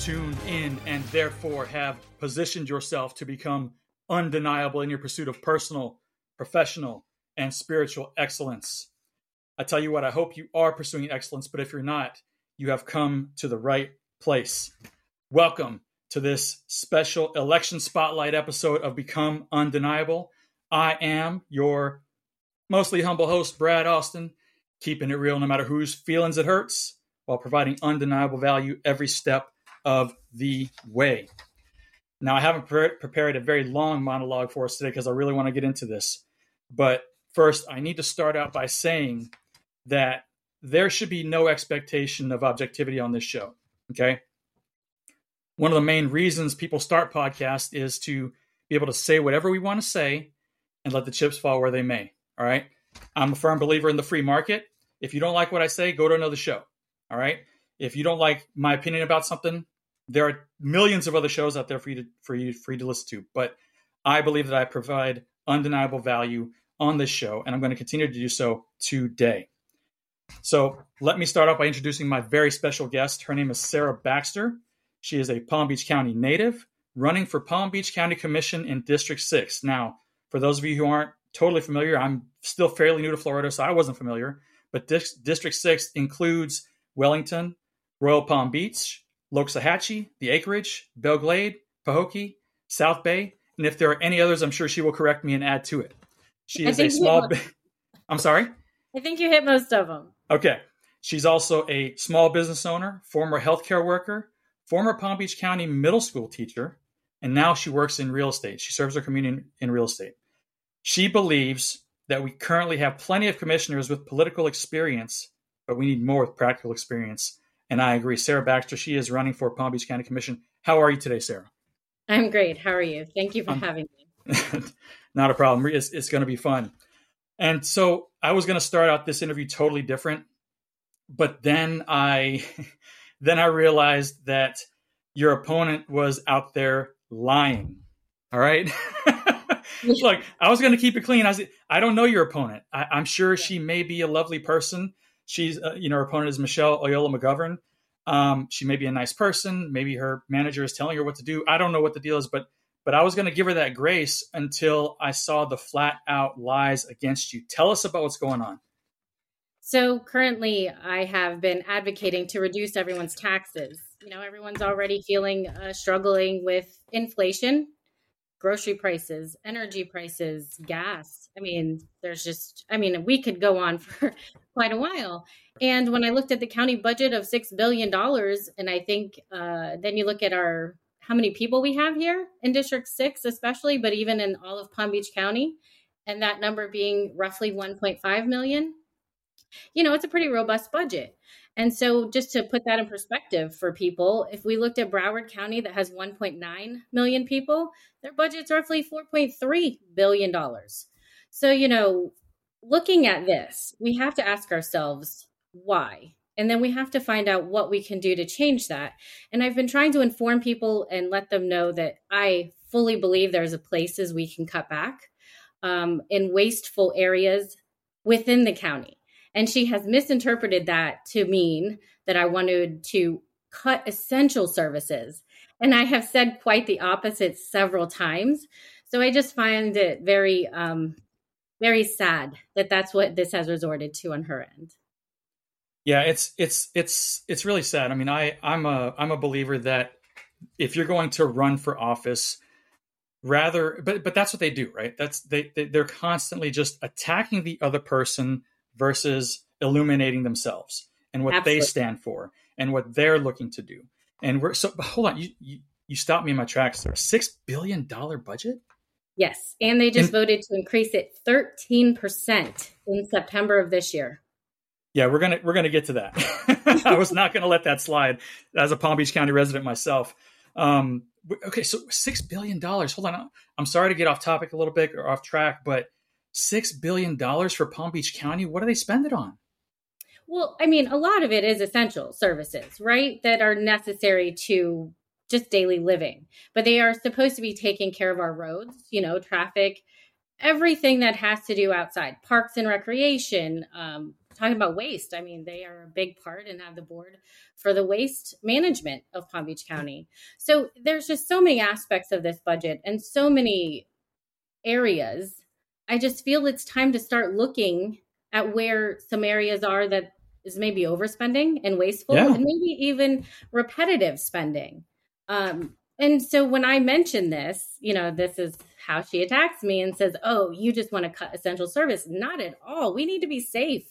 tuned in and therefore have positioned yourself to become undeniable in your pursuit of personal, professional, and spiritual excellence. I tell you what, I hope you are pursuing excellence, but if you're not, you have come to the right place. Welcome to this special election spotlight episode of Become Undeniable. I am your mostly humble host, Brad Austin, keeping it real no matter whose feelings it hurts while providing undeniable value every step of the way. Now, I haven't pre- prepared a very long monologue for us today because I really want to get into this. But first, I need to start out by saying that there should be no expectation of objectivity on this show. Okay. One of the main reasons people start podcasts is to be able to say whatever we want to say and let the chips fall where they may. All right. I'm a firm believer in the free market. If you don't like what I say, go to another show. All right. If you don't like my opinion about something, there are millions of other shows out there for you to for you free to listen to. But I believe that I provide undeniable value on this show, and I'm going to continue to do so today. So let me start off by introducing my very special guest. Her name is Sara Baxter. She is a Palm Beach County native running for Palm Beach County Commission in District 6. Now, for those of you who aren't totally familiar, I'm still fairly new to Florida, so I wasn't familiar. But Dis- District 6 includes Wellington, Royal Palm Beach, Loxahatchee, The Acreage, Belle Glade, Pahokee, South Bay, and if there are any others, I'm sure she will correct me and add to it. She is a small. I'm sorry. I think you hit most of them. Okay. She's also a small business owner, former healthcare worker, former Palm Beach County middle school teacher, and now she works in real estate. She serves her community in real estate. She believes that we currently have plenty of commissioners with political experience, but we need more with practical experience. And I agree. Sara Baxter, she is running for Palm Beach County Commission. How are you today, Sara? I'm great. How are you? Thank you for um, having me. not a problem. It's, it's going to be fun. And so I was going to start out this interview totally different, but then I then I realized that your opponent was out there lying. All right. Look, I was going to keep it clean. I was, I don't know your opponent. I, am sure she may be a lovely person. She's, uh, you know, her opponent is Michelle Oyola McGovern. Um, she may be a nice person. Maybe her manager is telling her what to do. I don't know what the deal is, but but I was going to give her that grace until I saw the flat out lies against you. Tell us about what's going on. So currently, I have been advocating to reduce everyone's taxes. You know, everyone's already feeling uh, struggling with inflation, grocery prices, energy prices, gas. I mean, there's just, I mean, we could go on for quite a while. And when I looked at the county budget of $6 billion, and I think uh, then you look at our how many people we have here in District 6, especially, but even in all of Palm Beach County, and that number being roughly 1.5 million, you know, it's a pretty robust budget. And so, just to put that in perspective for people, if we looked at Broward County that has 1.9 million people, their budget's roughly $4.3 billion. So, you know, looking at this, we have to ask ourselves why? And then we have to find out what we can do to change that. And I've been trying to inform people and let them know that I fully believe there's places we can cut back um, in wasteful areas within the county. And she has misinterpreted that to mean that I wanted to cut essential services. And I have said quite the opposite several times. So I just find it very, um, very sad that that's what this has resorted to on her end. Yeah, it's it's it's it's really sad. I mean, I I'm a I'm a believer that if you're going to run for office, rather, but but that's what they do, right? That's they, they they're constantly just attacking the other person versus illuminating themselves and what Absolutely. they stand for and what they're looking to do. And we're so hold on, you you, you stopped me in my tracks there. Six billion dollar budget. Yes, and they just and, voted to increase it thirteen percent in September of this year. Yeah, we're gonna we're gonna get to that. I was not gonna let that slide as a Palm Beach County resident myself. Um, okay, so six billion dollars. Hold on, I'm sorry to get off topic a little bit or off track, but six billion dollars for Palm Beach County. What do they spend it on? Well, I mean, a lot of it is essential services, right? That are necessary to just daily living, but they are supposed to be taking care of our roads, you know, traffic, everything that has to do outside parks and recreation um, talking about waste i mean they are a big part and have the board for the waste management of palm beach county so there's just so many aspects of this budget and so many areas i just feel it's time to start looking at where some areas are that is maybe overspending and wasteful yeah. and maybe even repetitive spending um, and so when I mention this, you know, this is how she attacks me and says, Oh, you just want to cut essential service. Not at all. We need to be safe.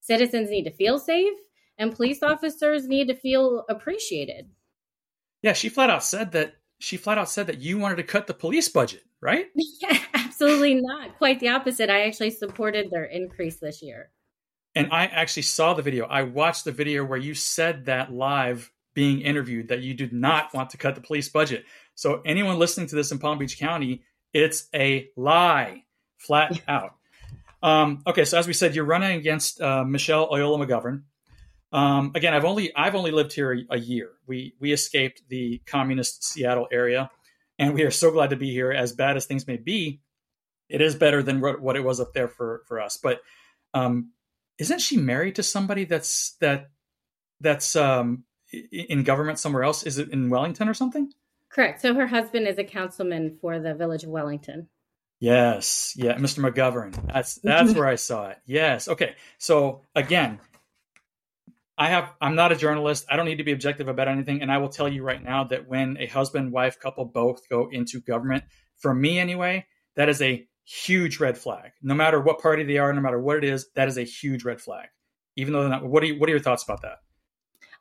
Citizens need to feel safe, and police officers need to feel appreciated. Yeah, she flat out said that she flat out said that you wanted to cut the police budget, right? Yeah, absolutely not. Quite the opposite. I actually supported their increase this year. And I actually saw the video. I watched the video where you said that live being interviewed that you do not want to cut the police budget. So anyone listening to this in Palm Beach County, it's a lie, flat out. Um, okay, so as we said, you're running against uh, Michelle Oyola McGovern. Um, again, I've only I've only lived here a, a, year. We we escaped the communist Seattle area, and we are so glad to be here. As bad as things may be, it is better than what, what it was up there for for us. But um, isn't she married to somebody that's that that's um, in government somewhere else? Is it in Wellington or something? Correct. So her husband is a councilman for the village of Wellington. Yes, yeah, Mr. McGovern. That's that's where I saw it. Yes. Okay. So again, I have I'm not a journalist. I don't need to be objective about anything and I will tell you right now that when a husband wife couple both go into government, for me anyway, that is a huge red flag. No matter what party they are, no matter what it is, that is a huge red flag. Even though they're not what are you, what are your thoughts about that?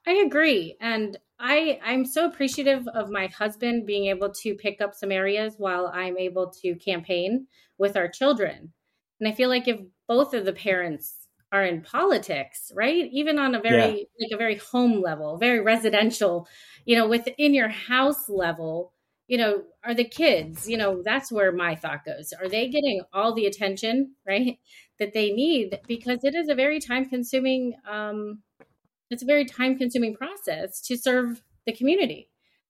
I agree. And I I'm so appreciative of my husband being able to pick up some areas while I'm able to campaign with our children. And I feel like if both of the parents are in politics, right? Even on a very yeah. like a very home level, very residential, you know, within your house level, you know, are the kids, you know, that's where my thought goes. Are they getting all the attention, right, that they need? Because it is a very time consuming um it's a very time consuming process to serve the community.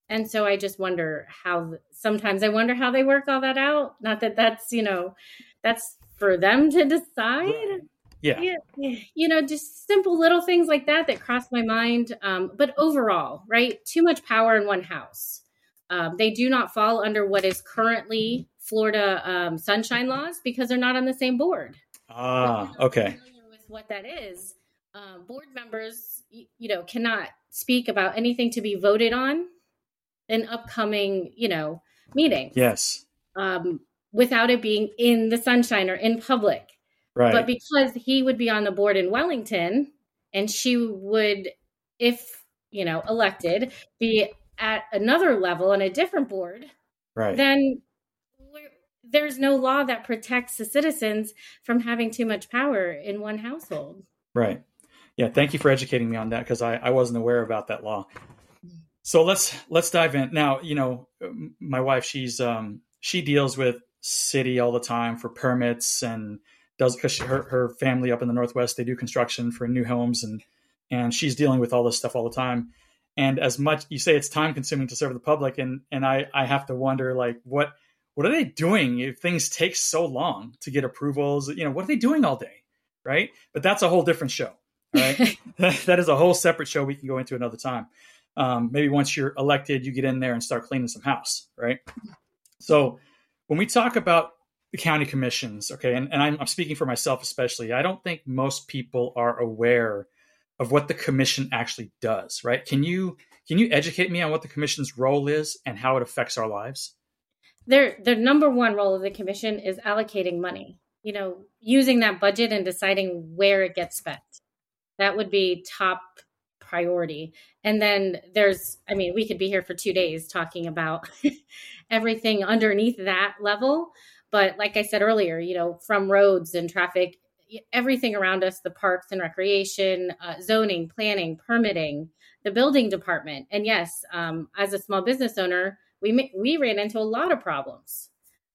And so I just wonder how sometimes I wonder how they work all that out. Not that that's, you know, that's for them to decide. Right. Yeah. yeah. You know, just simple little things like that that cross my mind. Um, but overall, right? Too much power in one house. Um, they do not fall under what is currently Florida um, sunshine laws because they're not on the same board. Ah, okay. With what that is, um, board members, you know, cannot speak about anything to be voted on in upcoming, you know, meetings. Yes. Um, without it being in the sunshine or in public. Right. But because he would be on the board in Wellington and she would, if, you know, elected, be at another level on a different board, right. then there's no law that protects the citizens from having too much power in one household. Right. Yeah, thank you for educating me on that because I, I wasn't aware about that law. So let's let's dive in now. You know, my wife she's um, she deals with city all the time for permits and does because her her family up in the northwest they do construction for new homes and and she's dealing with all this stuff all the time. And as much you say it's time consuming to serve the public, and and I I have to wonder like what what are they doing if things take so long to get approvals? You know, what are they doing all day, right? But that's a whole different show right? that is a whole separate show we can go into another time. Um, maybe once you're elected, you get in there and start cleaning some house, right? So when we talk about the county commissions, okay, and, and I'm, I'm speaking for myself especially, I don't think most people are aware of what the commission actually does, right? Can you can you educate me on what the commission's role is and how it affects our lives? Their their number one role of the commission is allocating money. You know, using that budget and deciding where it gets spent. That would be top priority. And then there's, I mean, we could be here for two days talking about everything underneath that level. But like I said earlier, you know, from roads and traffic, everything around us, the parks and recreation, uh, zoning, planning, permitting, the building department. And yes, um, as a small business owner, we we ran into a lot of problems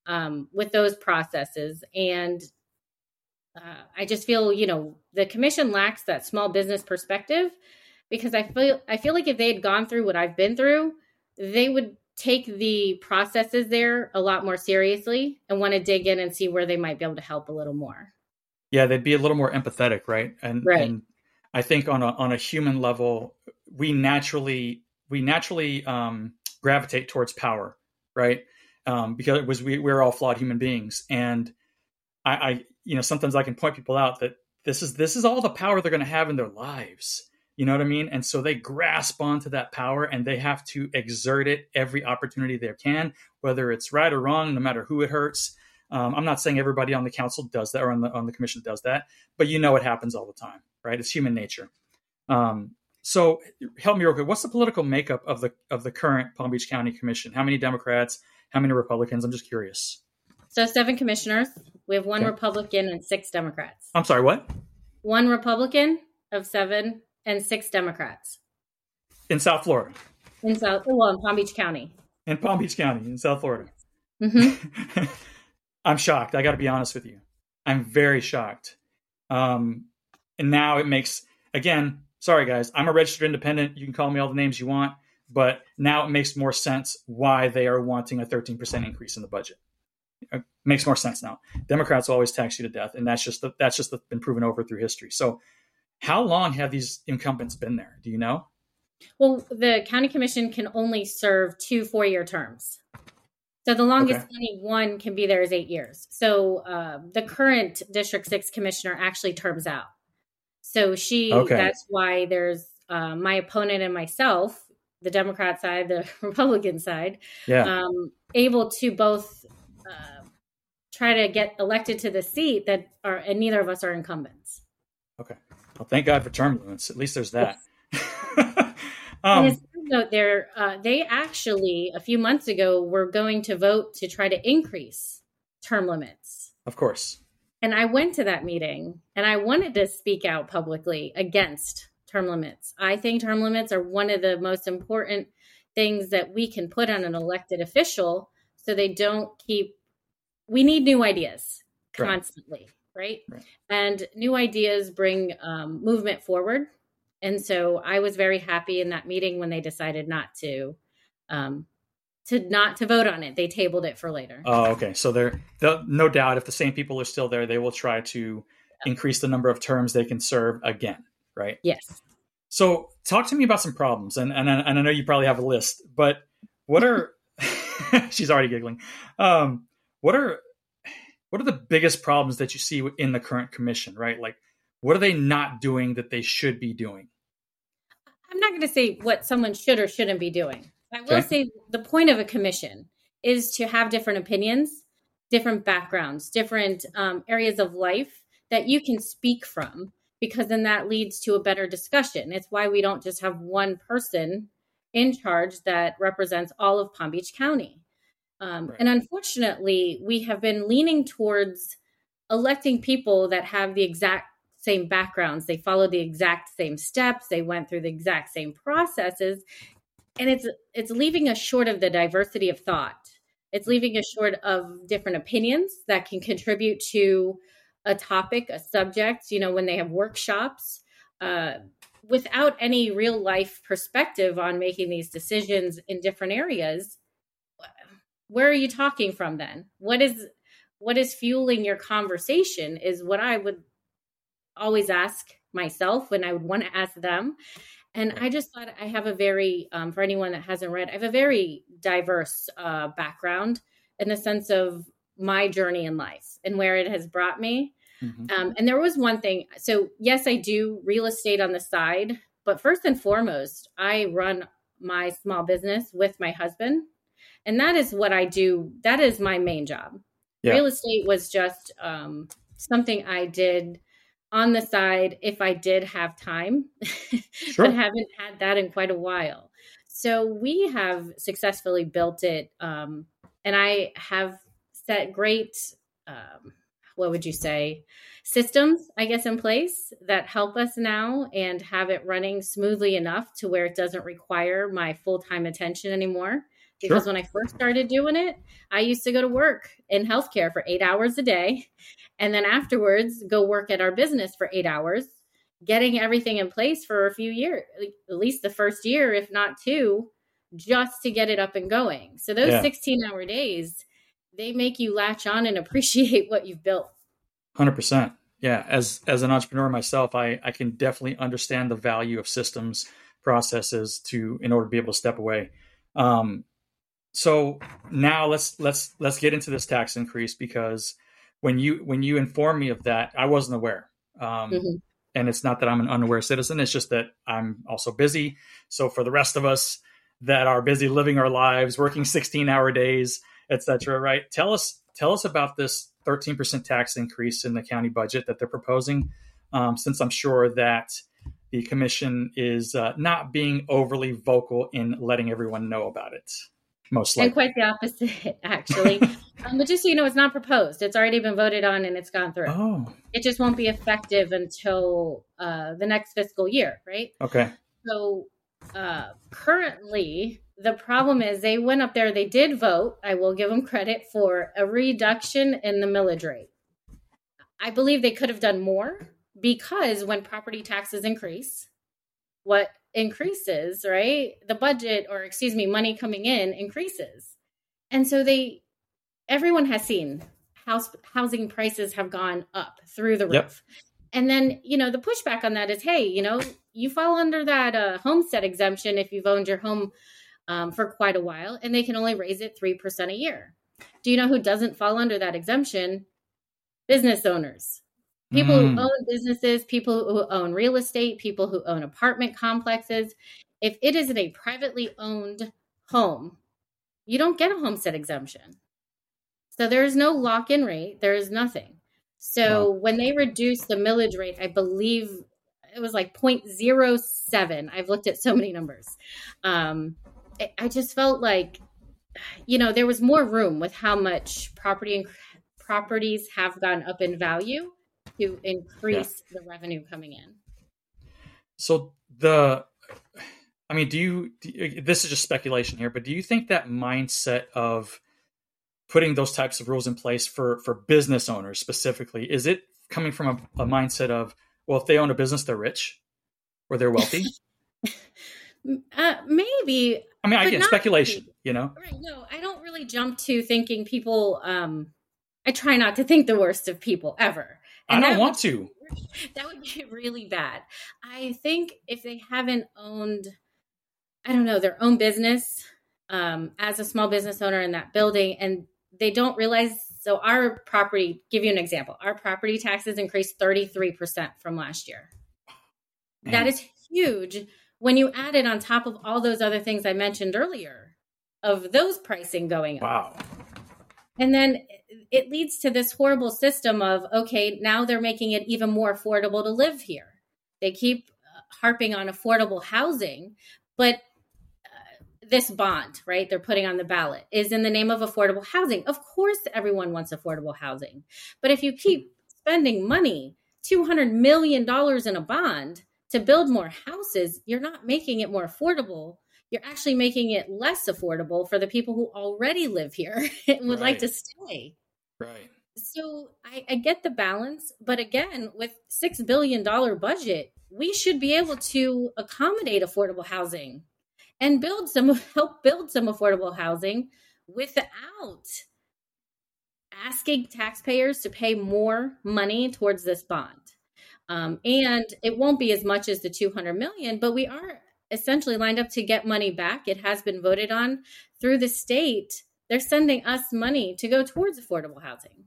um, with those processes, and uh, I just feel, you know, the commission lacks that small business perspective because I feel I feel like if they had gone through what I've been through, they would take the processes there a lot more seriously and want to dig in and see where they might be able to help a little more. Yeah, they'd be a little more empathetic, right? And, right. and I think on a on a human level, we naturally we naturally um, gravitate towards power, right? Um, because it was we we're all flawed human beings, and I, I you know sometimes I can point people out that this is this is all the power they're going to have in their lives. You know what I mean? And so they grasp onto that power and they have to exert it every opportunity they can, whether it's right or wrong, no matter who it hurts. Um, I'm not saying everybody on the council does that or on the on the commission does that, but you know it happens all the time, right? It's human nature. Um, so help me real quick. What's the political makeup of the of the current Palm Beach County Commission? How many Democrats? How many Republicans? I'm just curious. So seven commissioners. We have one okay. Republican and six Democrats. I'm sorry, what? One Republican of seven and six Democrats. In South Florida. In South well, in Palm Beach County. In Palm Beach County, in South Florida. Mm-hmm. I'm shocked. I got to be honest with you. I'm very shocked. Um, and now it makes again. Sorry, guys. I'm a registered independent. You can call me all the names you want, but now it makes more sense why they are wanting a 13% increase in the budget. It makes more sense now. Democrats always tax you to death, and that's just the, that's just the, been proven over through history. So, how long have these incumbents been there? Do you know? Well, the county commission can only serve two four-year terms. So the longest okay. anyone can be there is eight years. So uh, the current District Six commissioner actually terms out. So she. Okay. That's why there's uh, my opponent and myself, the Democrat side, the Republican side, yeah. um, able to both uh, try to get elected to the seat that are, and neither of us are incumbents. Okay. Well, thank God for term limits. At least there's that. um, note there, uh, they actually a few months ago were going to vote to try to increase term limits. Of course. And I went to that meeting and I wanted to speak out publicly against term limits. I think term limits are one of the most important things that we can put on an elected official so they don't keep we need new ideas constantly right, right? right. and new ideas bring um, movement forward and so I was very happy in that meeting when they decided not to um, to not to vote on it. They tabled it for later. Oh, okay. So they're, no doubt if the same people are still there, they will try to increase the number of terms they can serve again, right? Yes. So talk to me about some problems, and and, and I know you probably have a list, but what are she's already giggling. Um, what are what are the biggest problems that you see in the current commission? Right, like what are they not doing that they should be doing? I'm not going to say what someone should or shouldn't be doing. I will okay. say the point of a commission is to have different opinions, different backgrounds, different um, areas of life that you can speak from, because then that leads to a better discussion. It's why we don't just have one person in charge that represents all of Palm Beach County. Um, right. And unfortunately, we have been leaning towards electing people that have the exact same backgrounds. They followed the exact same steps. They went through the exact same processes. And it's it's leaving us short of the diversity of thought. It's leaving us short of different opinions that can contribute to a topic, a subject, you know, when they have workshops, uh, without any real life perspective on making these decisions in different areas. Where are you talking from then? What is what is fueling your conversation is what I would always ask myself when I would want to ask them. And I just thought I have a very, um, for anyone that hasn't read, I have a very diverse uh, background in the sense of my journey in life and where it has brought me. Mm-hmm. Um, and there was one thing. So, yes, I do real estate on the side, but first and foremost, I run my small business with my husband. And that is what I do. That is my main job. Yeah. Real estate was just um, something I did on the side if I did have time, sure. but haven't had that in quite a while. So we have successfully built it, um, and I have set great, um, what would you say, systems, I guess, in place that help us now and have it running smoothly enough to where it doesn't require my full time attention anymore. Because sure. when I first started doing it, I used to go to work in healthcare for eight hours a day and then afterwards go work at our business for eight hours getting everything in place for a few years at least the first year if not two just to get it up and going. So those yeah. 16 hour days, they make you latch on and appreciate what you've built. 100%. Yeah, as as an entrepreneur myself, I I can definitely understand the value of systems processes to in order to be able to step away. Um, so now let's let's let's get into this tax increase because when you when you informed me of that, I wasn't aware. Um, mm-hmm. And it's not that I'm an unaware citizen; it's just that I'm also busy. So for the rest of us that are busy living our lives, working 16 hour days, etc., right? Tell us tell us about this 13% tax increase in the county budget that they're proposing. Um, since I'm sure that the commission is uh, not being overly vocal in letting everyone know about it. Most likely. And quite the opposite, actually. um, but just so you know, it's not proposed. It's already been voted on and it's gone through. Oh. It just won't be effective until uh, the next fiscal year, right? Okay. So uh, currently, the problem is they went up there, they did vote. I will give them credit for a reduction in the millage rate. I believe they could have done more because when property taxes increase, what increases, right? The budget, or excuse me, money coming in increases. And so they, everyone has seen house housing prices have gone up through the roof. Yep. And then, you know, the pushback on that is, hey, you know, you fall under that uh, homestead exemption if you've owned your home um, for quite a while, and they can only raise it 3% a year. Do you know who doesn't fall under that exemption? Business owners. People mm. who own businesses, people who own real estate, people who own apartment complexes. If it isn't a privately owned home, you don't get a homestead exemption. So there is no lock in rate, there is nothing. So wow. when they reduced the millage rate, I believe it was like 0.07. I've looked at so many numbers. Um, I just felt like, you know, there was more room with how much property and properties have gone up in value to increase yeah. the revenue coming in. So the, I mean, do you, do you, This is just speculation here, but do you think that mindset of putting those types of rules in place for for business owners specifically is it coming from a, a mindset of well, if they own a business, they're rich or they're wealthy? uh, maybe. I mean, I get speculation, you know? Right. No, I don't really jump to thinking people, um, I try not to think the worst of people ever. And I don't want to. That would be really bad. I think if they haven't owned, I don't know, their own business um, as a small business owner in that building, and they don't realize. So, our property, give you an example, our property taxes increased 33% from last year. Man. That is huge when you add it on top of all those other things I mentioned earlier of those pricing going up. Wow. And then it leads to this horrible system of okay, now they're making it even more affordable to live here. They keep uh, harping on affordable housing, but uh, this bond, right, they're putting on the ballot is in the name of affordable housing. Of course, everyone wants affordable housing. But if you keep spending money, $200 million in a bond to build more houses, you're not making it more affordable you're actually making it less affordable for the people who already live here and would right. like to stay. Right. So I, I get the balance, but again, with six billion dollar budget, we should be able to accommodate affordable housing and build some help build some affordable housing without asking taxpayers to pay more money towards this bond. Um, and it won't be as much as the 200 million, but we are essentially lined up to get money back. It has been voted on through the state. They're sending us money to go towards affordable housing.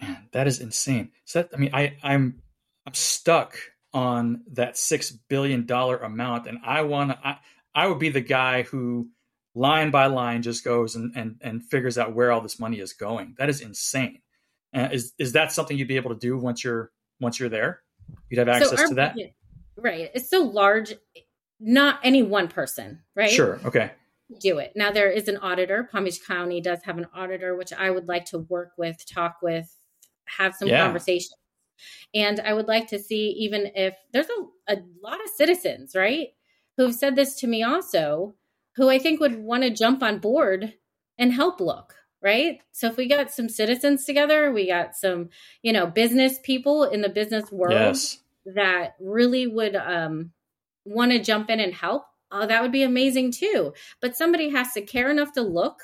Man, that is insane. So I mean, I, I'm I'm stuck on that six billion dollar amount, and I want to. I, I would be the guy who line by line just goes and, and, and figures out where all this money is going. That is insane. Uh, is is that something you'd be able to do once you're once you're there? You'd have access so to that. Right. It's so large not any one person, right? Sure. Okay. Do it. Now there is an auditor. Palm Beach County does have an auditor, which I would like to work with, talk with, have some yeah. conversation. And I would like to see even if there's a, a lot of citizens, right, who've said this to me also, who I think would want to jump on board and help look right? So if we got some citizens together, we got some, you know, business people in the business world yes. that really would um want to jump in and help, oh, that would be amazing too. But somebody has to care enough to look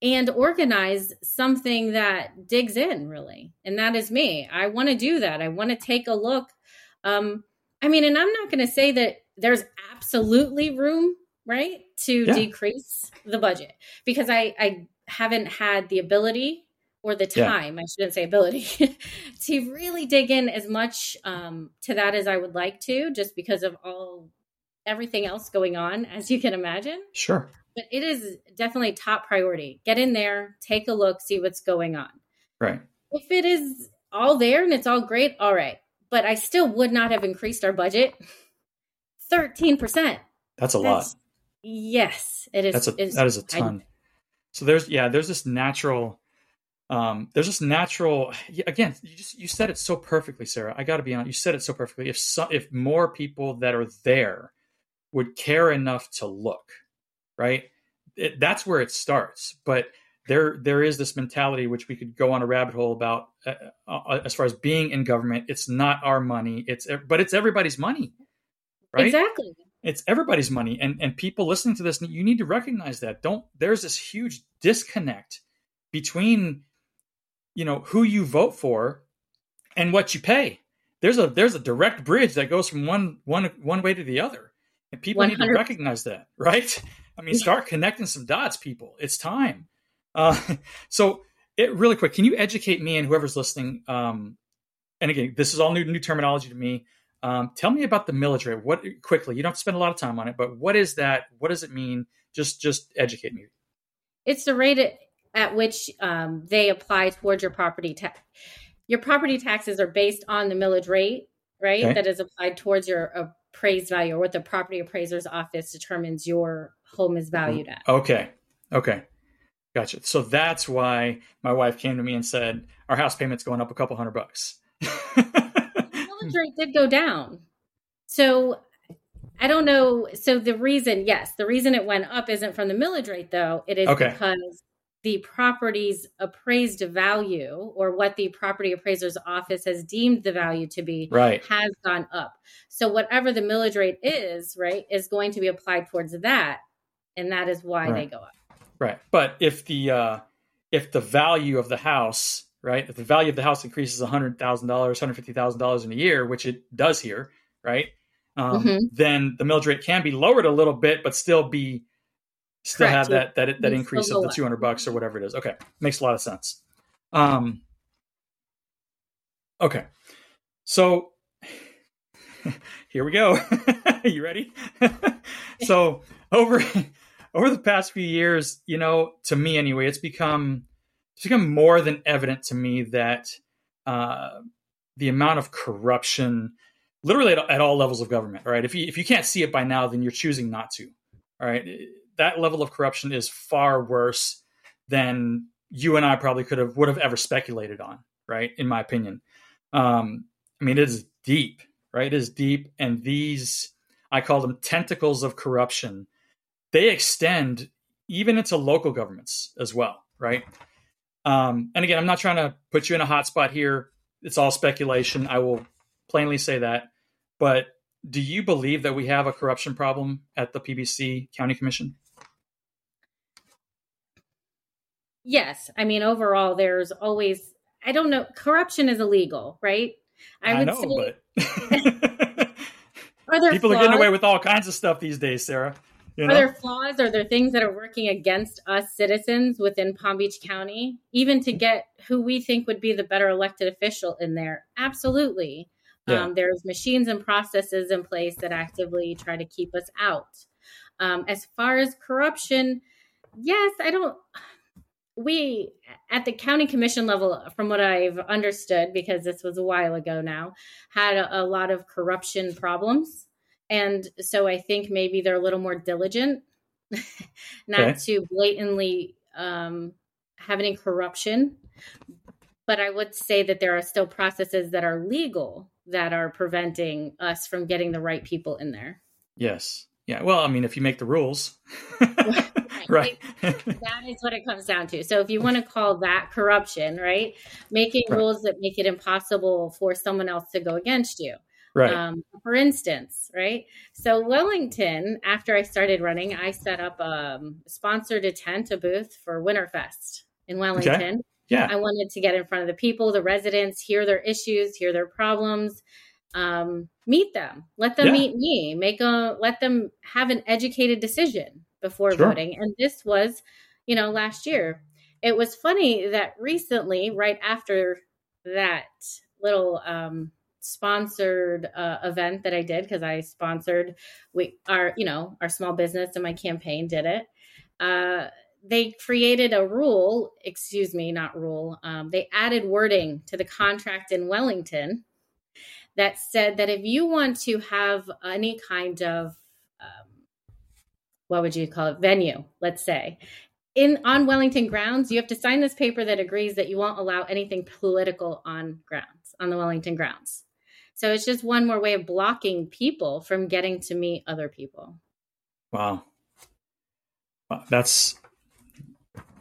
and organize something that digs in really. And that is me. I want to do that. I want to take a look. Um, I mean, and I'm not going to say that there's absolutely room, right, to yeah. decrease the budget because I, I haven't had the ability or the time, yeah. I shouldn't say ability, to really dig in as much um, to that as I would like to, just because of all everything else going on, as you can imagine. Sure. But it is definitely top priority. Get in there, take a look, see what's going on. Right. If it is all there and it's all great, all right. But I still would not have increased our budget 13%. That's a That's, lot. Yes, it is. That's a, that is a ton. I, so there's, yeah, there's this natural um, there's this natural again you just you said it so perfectly sara i got to be honest you said it so perfectly if so, if more people that are there would care enough to look right? It, that's where it starts. But there there is this mentality which we could go on a rabbit hole about uh, uh, as far as being in government. It's not our money. It's but it's everybody's money right? Exactly. It's everybody's money. And and people listening to this you need to recognize that. Don't there's this huge disconnect between you know who you vote for and what you pay. There's a there's a direct bridge that goes from one one one way to the other, and people 100. need to recognize that, right? I mean, start connecting some dots, people. It's time. Uh, so, it, really quick, can you educate me and whoever's listening? Um, and again, this is all new new terminology to me. Um, tell me about the millage rate. What quickly? You don't have to spend a lot of time on it, but what is that? What does it mean? Just just educate me. It's the rate at which um, they apply towards your property tax. Your property taxes are based on the millage rate, right? Okay. That is applied towards your appraised value or what the property appraiser's office determines your home is mm-hmm. valued at. Okay. Okay. Gotcha. So that's why my wife came to me and said, our house payment's going up a couple hundred bucks. the millage rate did go down. So I don't know. So the reason, yes, the reason it went up isn't from the millage rate, though. It is okay. because the property's appraised value or what the property appraiser's office has deemed the value to be right. has gone up. So whatever the millage rate is, right, is going to be applied towards that, and that is why right. they go up. Right. But if the uh, if the value of the house, right, if the value of the house increases hundred thousand dollars, hundred fifty thousand dollars in a year, which it does here, right, um, mm-hmm. then the millage rate can be lowered a little bit, but still be still Correct. have that that that increase of the 200 bucks or whatever it is. Okay, makes a lot of sense. Um, okay, so here we go. you ready? so over over the past few years, you know, to me anyway, it's become it's become more than evident to me that uh, the amount of corruption, literally at, at all levels of government, right? If you if you can't see it by now, then you're choosing not to. All right that level of corruption is far worse than you and I probably could have would have ever speculated on, right? In my opinion, um, I mean, it is deep, right? It is deep, and these I call them tentacles of corruption. They extend even into local governments as well, right? Um, and again, I'm not trying to put you in a hot spot here. It's all speculation. I will plainly say that. But do you believe that we have a corruption problem at the PBC County Commission? Yes. I mean, overall, there's always, I don't know, corruption is illegal, right? I, I would know, say. But... are there People flaws? are getting away with all kinds of stuff these days, Sara. You know? Are there flaws? Are there things that are working against us citizens within Palm Beach County, even to get who we think would be the better elected official in there? Absolutely. Yeah. Um, there's machines and processes in place that actively try to keep us out. Um, as far as corruption, yes, I don't we at the county commission level from what i've understood because this was a while ago now had a, a, lot of corruption problems. And so i think maybe they're a little more diligent not okay. to blatantly um, have any corruption. But i would say that there are still processes that are legal that are preventing us from getting the right people in there. Yes. Yeah. Well i mean if you make the rules right. that is what it comes down to. So if you want to call that corruption, right? Making right. rules that make it impossible for someone else to go against you. Right. Um, for instance, right? So Wellington, after I started running, I set up um, sponsored a tent, a booth for Winterfest in Wellington. Okay. Yeah. I wanted to get in front of the people, the residents, hear their issues, hear their problems, um, meet them, let them yeah. meet me, make a let them have an educated decision before sure. voting. And this was, you know, last year. It was funny that recently, right after that little um, sponsored uh, event that I did because I sponsored we our you know our small business and my campaign did it. Uh, they created a rule, excuse me, not rule. Um, they added wording to the contract in Wellington that said that if you want to have any kind of um, what would you call it venue, let's say, in on Wellington grounds, you have to sign this paper that agrees that you won't allow anything political on grounds on the Wellington grounds. So it's just one more way of blocking people from getting to meet other people. Wow. That's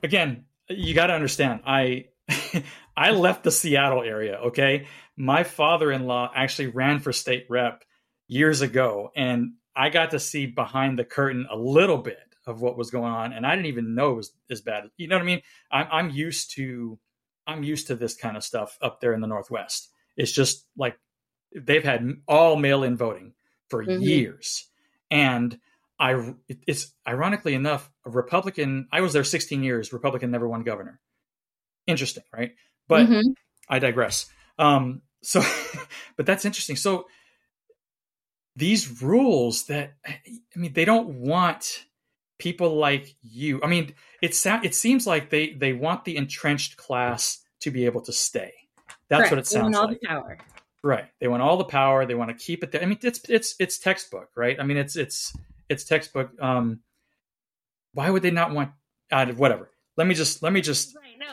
again, you got to understand. I I left the Seattle area, okay? My father-in-law actually ran for state rep years ago and I got to see behind the curtain a little bit of what was going on and I didn't even know it was as bad. You know what I mean? I'm I'm used to I'm used to this kind of stuff up there in the Northwest. It's just like they've had all mail-in voting for mm-hmm. years, and I it's ironically enough a Republican. I was there 16 years. Republican never won governor. Interesting, right? But mm-hmm. I digress. Um, so, but that's interesting. So these rules that I mean, they don't want people like you. I mean, it sounds. it seems like they they want the entrenched class to be able to stay. That's Correct. what it sounds all like. The power. Right. They want all the power. They want to keep it there. I mean, it's it's it's textbook, right? I mean, it's it's it's textbook. Um, why would they not want? Uh, whatever. Let me just let me just. Right. No,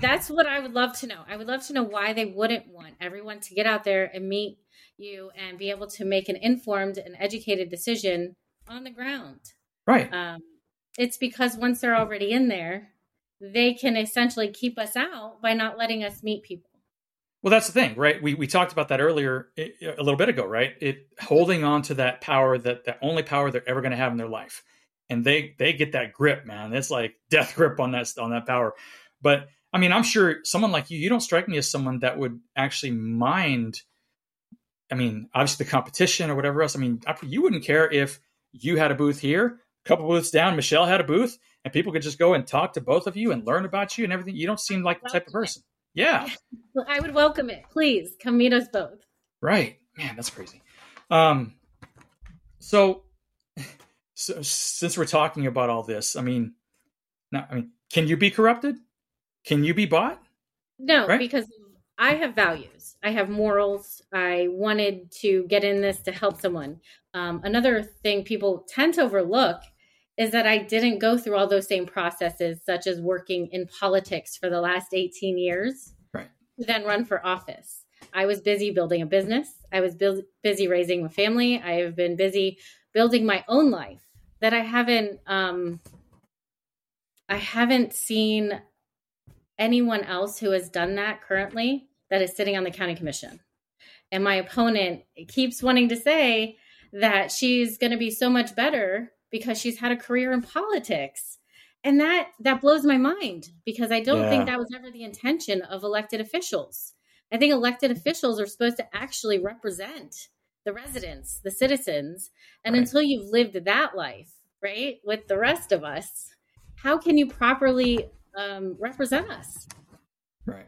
that's what I would love to know. I would love to know why they wouldn't want everyone to get out there and meet you and be able to make an informed and educated decision on the ground. Right. Um, it's because once they're already in there, they can essentially keep us out by not letting us meet people. Well, that's the thing, right? We we talked about that earlier a little bit ago, right? It holding on to that power that the only power they're ever going to have in their life, and they they get that grip, man. It's like death grip on that on that power. But I mean, I'm sure someone like you, you don't strike me as someone that would actually mind. I mean, obviously the competition or whatever else. I mean, you wouldn't care if you had a booth here, a couple booths down, Michelle had a booth, and people could just go and talk to both of you and learn about you and everything. You don't seem like the type of person. Yeah. I would welcome it. Please come meet us both. Right. Man, that's crazy. Um, so, so since we're talking about all this, I mean, now, I mean, can you be corrupted? Can you be bought? No, right? because I have values. I have morals. I wanted to get in this to help someone. Um, another thing people tend to overlook is that I didn't go through all those same processes, such as working in politics for the last 18 years, right. then run for office. I was busy building a business. I was bu- busy raising a family. I have been busy building my own life that I haven't um, I haven't seen anyone else who has done that currently that is sitting on the county commission. And my opponent keeps wanting to say that she's going to be so much better because she's had a career in politics and that that blows my mind because i don't yeah. think that was ever the intention of elected officials i think elected officials are supposed to actually represent the residents the citizens and right. until you've lived that life right with the rest of us how can you properly um, represent us right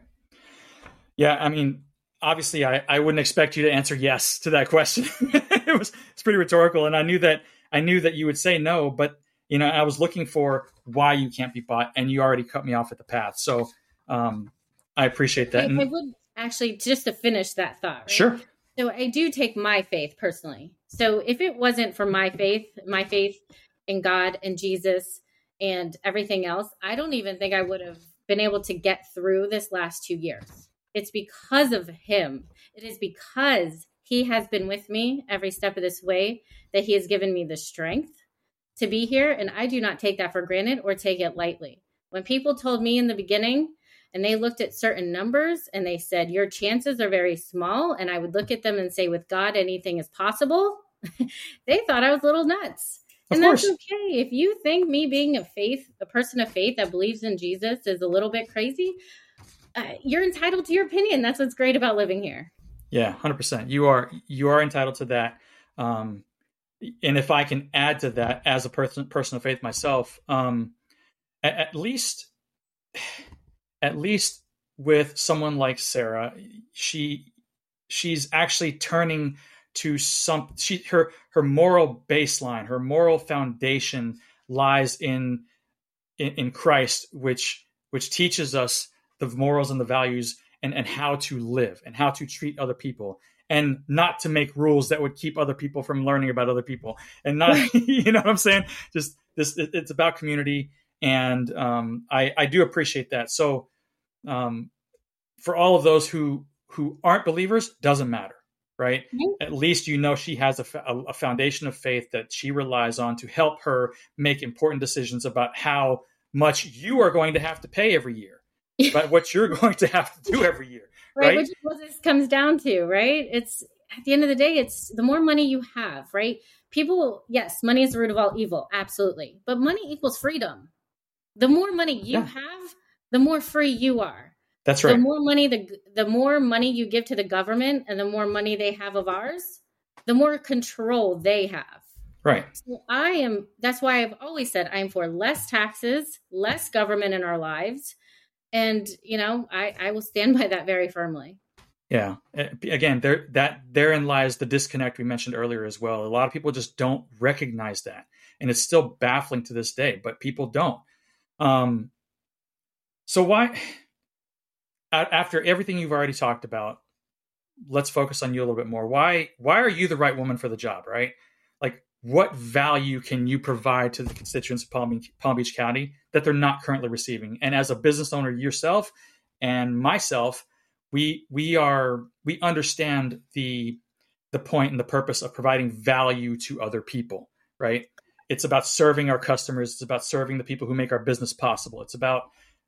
yeah i mean obviously I, I wouldn't expect you to answer yes to that question it was it's pretty rhetorical and i knew that I knew that you would say no, but you know, I was looking for why you can't be bought, and you already cut me off at the path. So um, I appreciate that. I, I would actually just to finish that thought. Right? Sure. So I do take my faith personally. So if it wasn't for my faith, my faith in God and Jesus and everything else, I don't even think I would have been able to get through this last two years. It's because of Him. It is because he has been with me every step of this way, that He has given me the strength to be here. And I do not take that for granted or take it lightly. When people told me in the beginning and they looked at certain numbers and they said, Your chances are very small. And I would look at them and say, With God, anything is possible. they thought I was a little nuts. Of and course. that's okay. If you think me being a faith, a person of faith that believes in Jesus is a little bit crazy, uh, you're entitled to your opinion. That's what's great about living here. Yeah, hundred percent. You are you are entitled to that. Um, and if I can add to that as a person person of faith myself, um, at, at least at least with someone like Sara, she she's actually turning to some she her her moral baseline, her moral foundation lies in in, in Christ, which which teaches us the morals and the values and, and how to live and how to treat other people and not to make rules that would keep other people from learning about other people and not you know what i'm saying? Just this it, it's about community and um, I, I do appreciate that. So um, for all of those who who aren't believers doesn't matter right? Mhm. at least you know she has a, a a foundation of faith that she relies on to help her make important decisions about how much you are going to have to pay every year but what you're going to have to do every year right, right? which is what this comes down to right? It's at the end of the day it's the more money you have right? People yes money is the root of all evil absolutely. But money equals freedom. The more money you Yeah. have the more free you are. That's right. the more money the the more money you give to the government and the more money they have of ours the more control they have. Right. So i am that's why i've always said i'm for less taxes less government in our lives and you know i i will stand by that very firmly Yeah. Uh, Again, there that therein lies the disconnect we mentioned earlier as well. A lot of people just don't recognize that, and it's still baffling to this day. But people don't. Um, so why? After everything you've already talked about, let's focus on you a little bit more. Why? Why are you the right woman for the job? Right? What value can you provide to the constituents of Palm Beach, Palm Beach County that they're not currently receiving? And as a business owner yourself and myself, we we are we understand the the point and the purpose of providing value to other people right? It's about serving our customers. It's about serving the people who make our business possible. It's about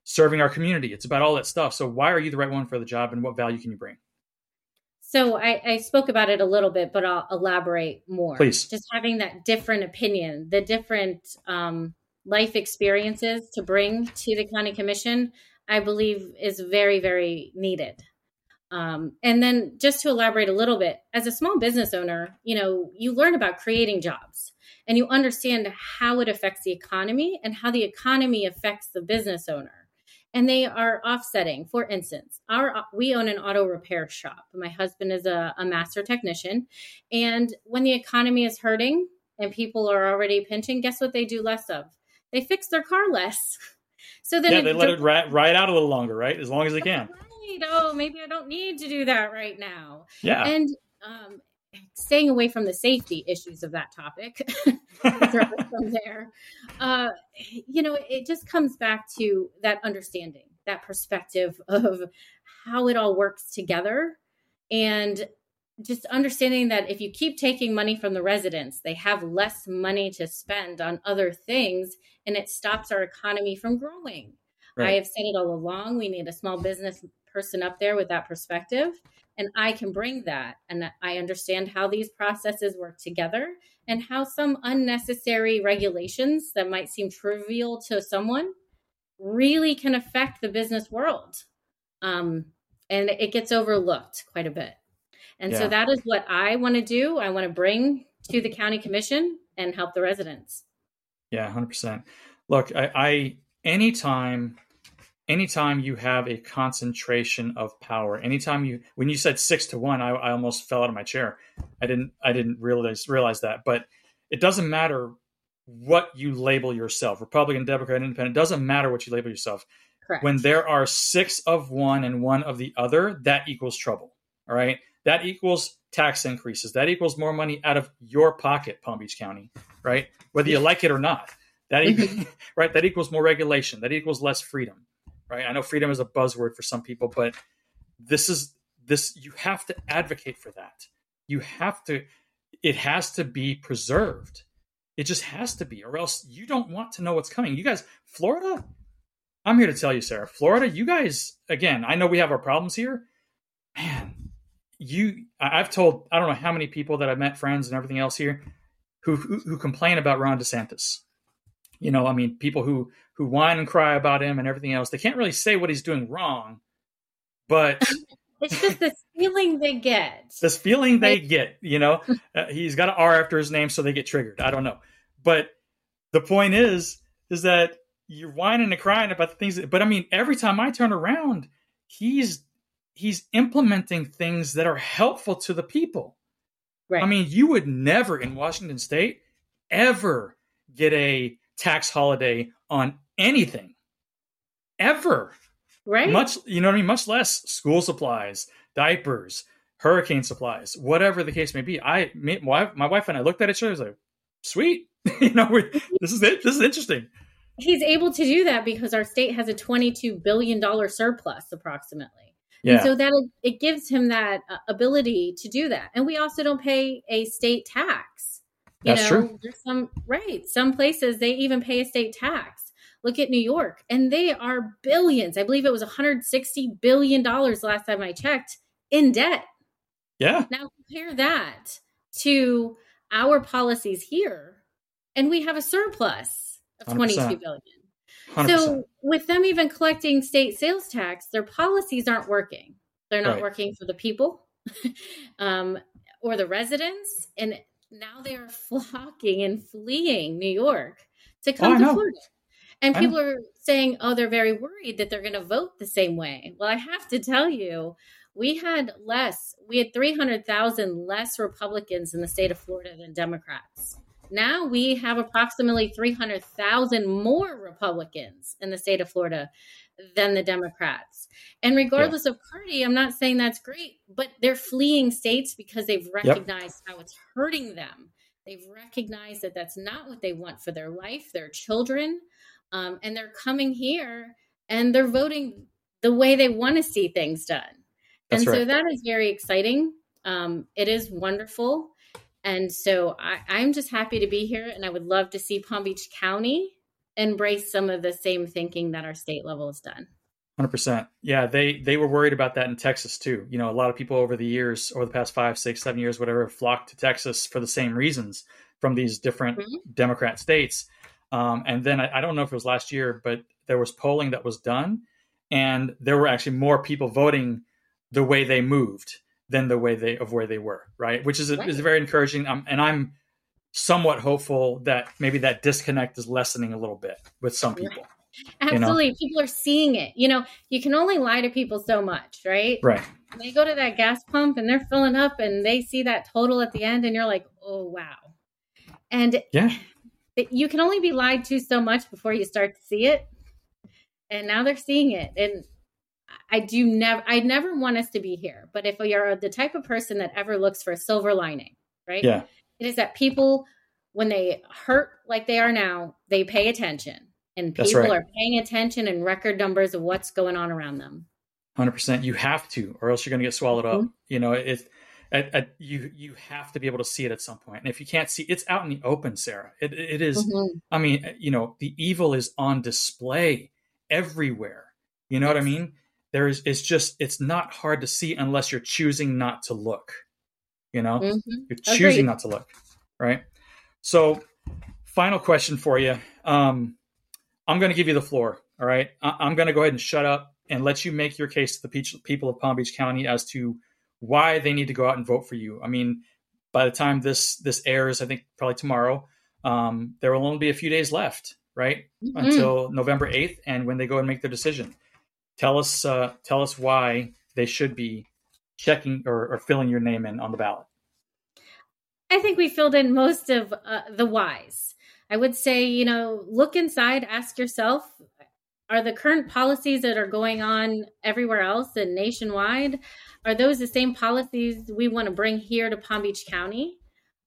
serving our community. It's about all that stuff. So why are you the right one for the job and what value can you bring So I, I spoke about it a little bit, but I'll elaborate more. Please. Just having that different opinion, the different um, life experiences to bring to the county commission, I believe is very, very needed. Um, and then just to elaborate a little bit, as a small business owner, you know, you learn about creating jobs and you understand how it affects the economy and how the economy affects the business owner and they are offsetting. For instance, our we own an auto repair shop. My husband is a, a master technician, and when the economy is hurting and people are already pinching, guess what they do less of? They fix their car less. So then yeah they let it ri- ride out a little longer right as long as they can Right. Oh, maybe I don't need to do that right now. yeah And um, staying away from the safety issues of that topic from there, uh, you know, it just comes back to that understanding, that perspective of how it all works together, and just understanding that if you keep taking money from the residents, they have less money to spend on other things, and it stops our economy from growing. I have said it all along. We need a small business person up there with that perspective. And I can bring that. And I understand how these processes work together and how some unnecessary regulations that might seem trivial to someone really can affect the business world. Um, and it gets overlooked quite a bit. And so that is what I want to do. I want to bring to the county commission and help the residents. Yeah, hundred percent. Look, I, I anytime anytime you have a concentration of power, anytime you when you said six to one, I, I almost fell out of my chair. I didn't I didn't realize realize that. But it doesn't matter what you label yourself, Republican, Democrat, Independent, it doesn't matter what you label yourself. Correct. When there are six of one and one of the other, that equals trouble. All right. That equals tax increases. That equals more money out of your pocket, Palm Beach County, right? Whether you like it or not. That e- right, that equals more regulation. That equals less freedom. Right? I know freedom is a buzzword for some people, but this is this you have to advocate for that. You have to it has to be preserved. It just has to be, or else you don't want to know what's coming. You guys, Florida, I'm here to tell you, Sara, Florida, you guys, again, I know we have our problems here. Man, you, I've told, I don't know how many people that I've met, friends and everything else here, who, who, who complain about Ron DeSantis. You know, I mean, people who who whine and cry about him and everything else. They can't really say what he's doing wrong, but it's just this feeling they get. This feeling they get. You know, uh, he's got an R after his name, so they get triggered. I don't know, but the point is, is that you're whining and crying about the things. That, but I mean, every time I turn around, he's he's implementing things that are helpful to the people. Right. I mean, you would never in Washington State ever get a tax holiday on anything ever. Right. Much, you know what I mean? Much less school supplies, diapers, hurricane supplies, whatever the case may be. I, me, my, my wife and I looked at each other. I was like, sweet. you know, we, this is it. This is interesting. He's able to do that because our state has a $22 billion surplus approximately. Yeah. And so that it gives him that uh, ability to do that. And we also don't pay a state tax. You That's know, true. There's some right. Some places they even pay a state tax. Look at New York, and they are billions. I believe it was 160 billion dollars last time I checked in debt. Yeah. Now compare that to our policies here, and we have a surplus of 22 billion. 100%. So with them even collecting state sales tax, their policies aren't working. They're not right. working for the people um, or the residents, and now they are flocking and fleeing New York to come oh, to Florida. And people are saying, oh, they're very worried that they're going to vote the same way. Well, I have to tell you, we had less, we had 300,000 less Republicans in the state of Florida than Democrats. Now we have approximately 300,000 more Republicans in the state of Florida than the Democrats. And regardless yeah. of party, I'm not saying that's great, but they're fleeing states because they've recognized yep. how it's hurting them. They've recognized that that's not what they want for their life, their children, um, and they're coming here and they're voting the way they want to see things done. That's and right. so that is very exciting. Um, it is wonderful. And so I, I'm just happy to be here, and I would love to see Palm Beach County embrace some of the same thinking that our state level has done. 100%. Yeah, they they were worried about that in Texas too. You know, a lot of people over the years, over the past five, six, seven years, whatever, flocked to Texas for the same reasons from these different mm-hmm. Democrat states. Um, and then I, I don't know if it was last year, but there was polling that was done, and there were actually more people voting the way they moved than the way they of where they were, right? Which is right. is very encouraging. Um, and I'm somewhat hopeful that maybe that disconnect is lessening a little bit with some people. Absolutely. You know? People are seeing it. You know, you can only lie to people so much, right? Right. They go to that gas pump and they're filling up and they see that total at the end and you're like, oh, wow. And yeah, you can only be lied to so much before you start to see it. And now they're seeing it. And I do never, I never want us to be here. But if you're the type of person that ever looks for a silver lining, right? Yeah it is that people, when they hurt like they are now, they pay attention. And people right. are paying attention in record numbers of what's going on around them. 100%. You have to, or else you're going to get swallowed mm-hmm. up. You know, it's, you you have to be able to see it at some point. And if you can't see, it's out in the open, Sara. It, it is, mm-hmm. I mean, you know, the evil is on display everywhere. You know what I mean? There is, it's just, it's not hard to see unless you're choosing not to look. You know, mm-hmm. you're choosing Agreed. not to look, right? So, final question for you. Um, I'm going to give you the floor. All right, I- am going to go ahead and shut up and let you make your case to the people of Palm Beach County as to why they need to go out and vote for you. I mean, by the time this this airs, I think probably tomorrow, um, there will only be a few days left, right, mm-hmm. until November 8th, and when they go and make their decision. Tell us, uh, tell us why they should be checking or, or filling your name in on the ballot? I think we filled in most of uh, the whys. I would say, you know, look inside, ask yourself are the current policies that are going on everywhere else and nationwide are those the same policies we want to bring here to palm beach county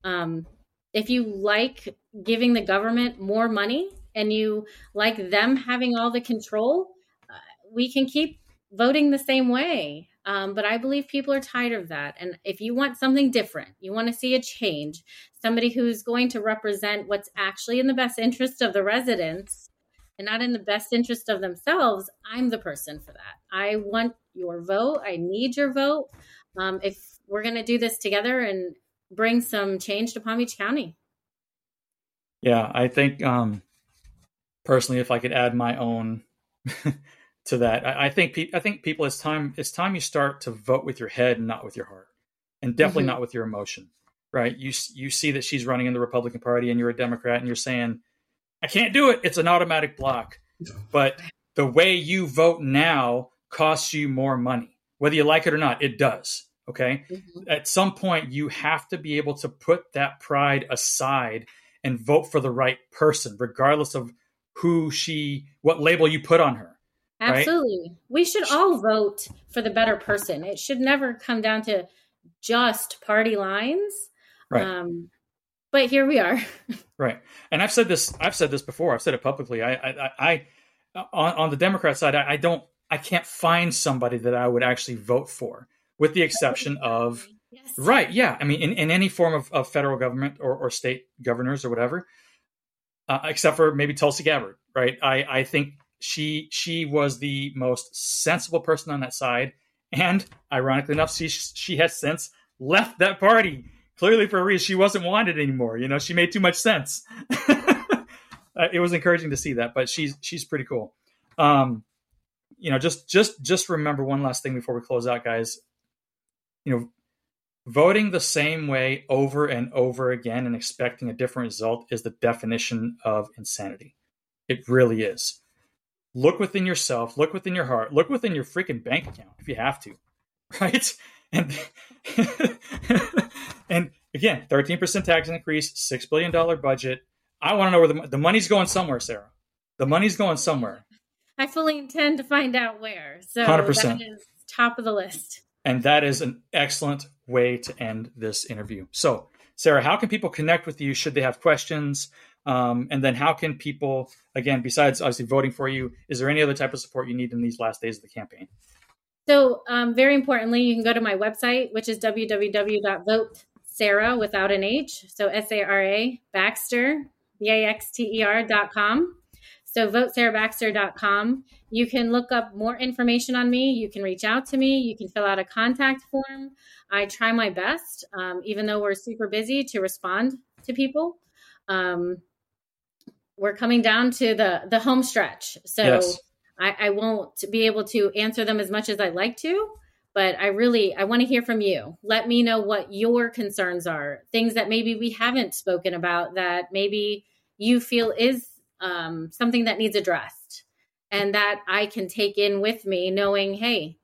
um, if you like giving the government more money and you like them having all the control uh, we can keep voting the same way um, but I believe people are tired of that. And if you want something different, you want to see a change, somebody who's going to represent what's actually in the best interest of the residents, and not in the best interest of themselves, I'm the person for that. I want your vote. I need your vote. Um, if we're going to do this together and bring some change to Palm Beach County. Yeah, I think um, personally, if I could add my own to that, I, I think pe- I think people, it's time it's time you start to vote with your head and not with your heart, and definitely mm-hmm. not with your emotion. Right? You you see that she's running in the Republican Party, and you're a Democrat, and you're saying, "I can't do it. It's an automatic block." But the way you vote now costs you more money, whether you like it or not. It does. Okay. Mm-hmm. At some point, you have to be able to put that pride aside and vote for the right person, regardless of who she, what label you put on her. Absolutely. Right? We should all vote for the better person. It should never come down to just party lines. Right. Um, but here we are. right. And I've said this, I've said this before. I've said it publicly. I, I, I on, on the Democrat side, I, I don't, I can't find somebody that I would actually vote for with the exception of yes. right yeah i mean in, in any form of, of federal government or, or state governors or whatever uh, except for maybe tulsi gabbard right i i think she she was the most sensible person on that side and ironically enough she she has since left that party clearly for a reason she wasn't wanted anymore you know she made too much sense uh, it was encouraging to see that but she's she's pretty cool um you know just just just remember one last thing before we close out guys you know, voting the same way over and over again and expecting a different result is the definition of insanity. It really is. Look within yourself, look within your heart, look within your freaking bank account if you have to, right? And and again, 13% tax increase, $6 billion budget. I want to know where the, the money's going somewhere, Sara. The money's going somewhere. I fully intend to find out where. So 100%. that is top of the list. And that is an excellent way to end this interview. So, Sara, how can people connect with you should they have questions? Um, and then how can people, again, besides obviously voting for you, is there any other type of support you need in these last days of the campaign? So, um, very importantly, you can go to my website, which is www.votesara without an H. So, S A R A Baxter, B A X T E R dot com. So votesarabaxter.com. You can look up more information on me. You can reach out to me. You can fill out a contact form. I try my best, um, even though we're super busy, to respond to people. Um, we're coming down to the the home stretch, so yes. I, I won't be able to answer them as much as I'd like to. But I really I want to hear from you. Let me know what your concerns are, things that maybe we haven't spoken about that maybe you feel is um, something that needs addressed and that I can take in with me, knowing, hey,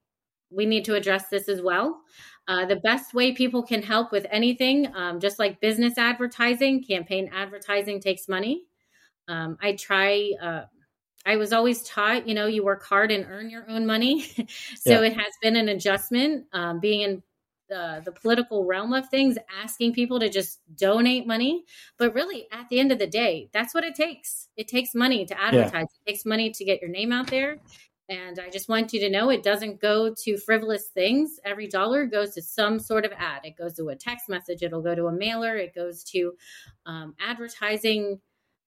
we need to address this as well. Uh, the best way people can help with anything, um, just like business advertising, campaign advertising takes money. Um, I try, uh, I was always taught, you know, you work hard and earn your own money. so yeah. it has been an adjustment. Um, being in the the political realm of things asking people to just donate money but really at the end of the day that's what it takes it takes money to advertise yeah. it takes money to get your name out there and i just want you to know it doesn't go to frivolous things every dollar goes to some sort of ad it goes to a text message it'll go to a mailer it goes to um, advertising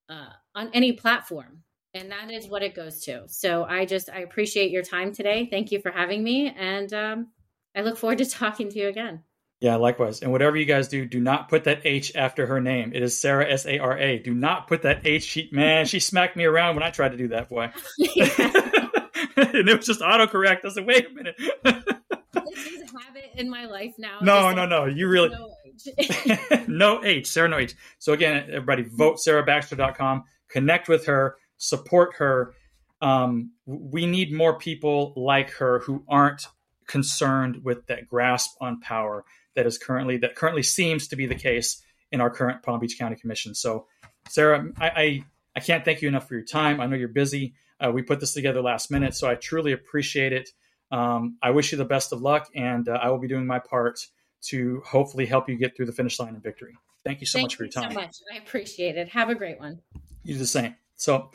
uh, on any platform and that is what it goes to so i just i appreciate your time today thank you for having me and um, I look forward to talking to you again. Yeah, likewise. And whatever you guys do, do not put that H after her name. It is Sara S A R A. Do not put that H. She, man, she smacked me around when I tried to do that, boy. and it was just autocorrect. I said, wait a minute. This is a habit in my life now. No, no, no. You really no H. no H. Sara, no H. So again, everybody, vote sarabaxter.com. Connect with her. Support her. Um, we need more people like her who aren't concerned with that grasp on power that is currently that currently seems to be the case in our current Palm Beach County Commission. So, Sara, I I, I can't thank you enough for your time. I know you're busy. Uh, we put this together last minute, so I truly appreciate it. Um, I wish you the best of luck, and uh, I will be doing my part to hopefully help you get through the finish line in victory. Thank you so thank much for your time. so much. I appreciate it. Have a great one. You the same. So,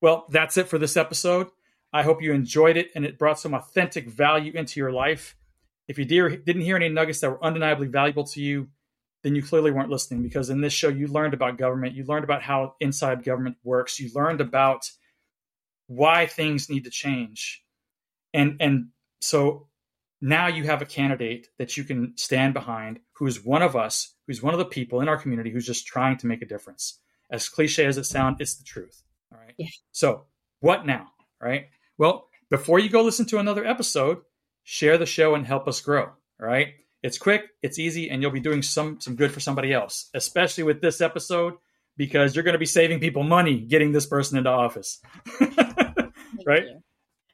well, that's it for this episode. I hope you enjoyed it and it brought some authentic value into your life. If you didn't hear any nuggets that were undeniably valuable to you, then you clearly weren't listening because in this show you learned about government, you learned about how inside government works, you learned about why things need to change. And and so now you have a candidate that you can stand behind who is one of us, who's one of the people in our community who's just trying to make a difference. As cliche as it sounds, it's the truth. All right. Yeah. So what now? Right. Well, before you go listen to another episode, share the show and help us grow. All right. It's quick, it's easy, and you'll be doing some some good for somebody else, especially with this episode, because you're going to be saving people money getting this person into office. right? You.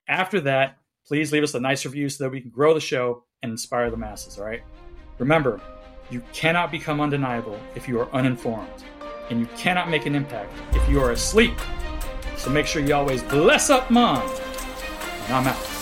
After that, please leave us a nice review so that we can grow the show and inspire the masses, all right? Remember, you cannot become undeniable if you are uninformed, and you cannot make an impact if you are asleep. So make sure you always bless up mom. And I'm out.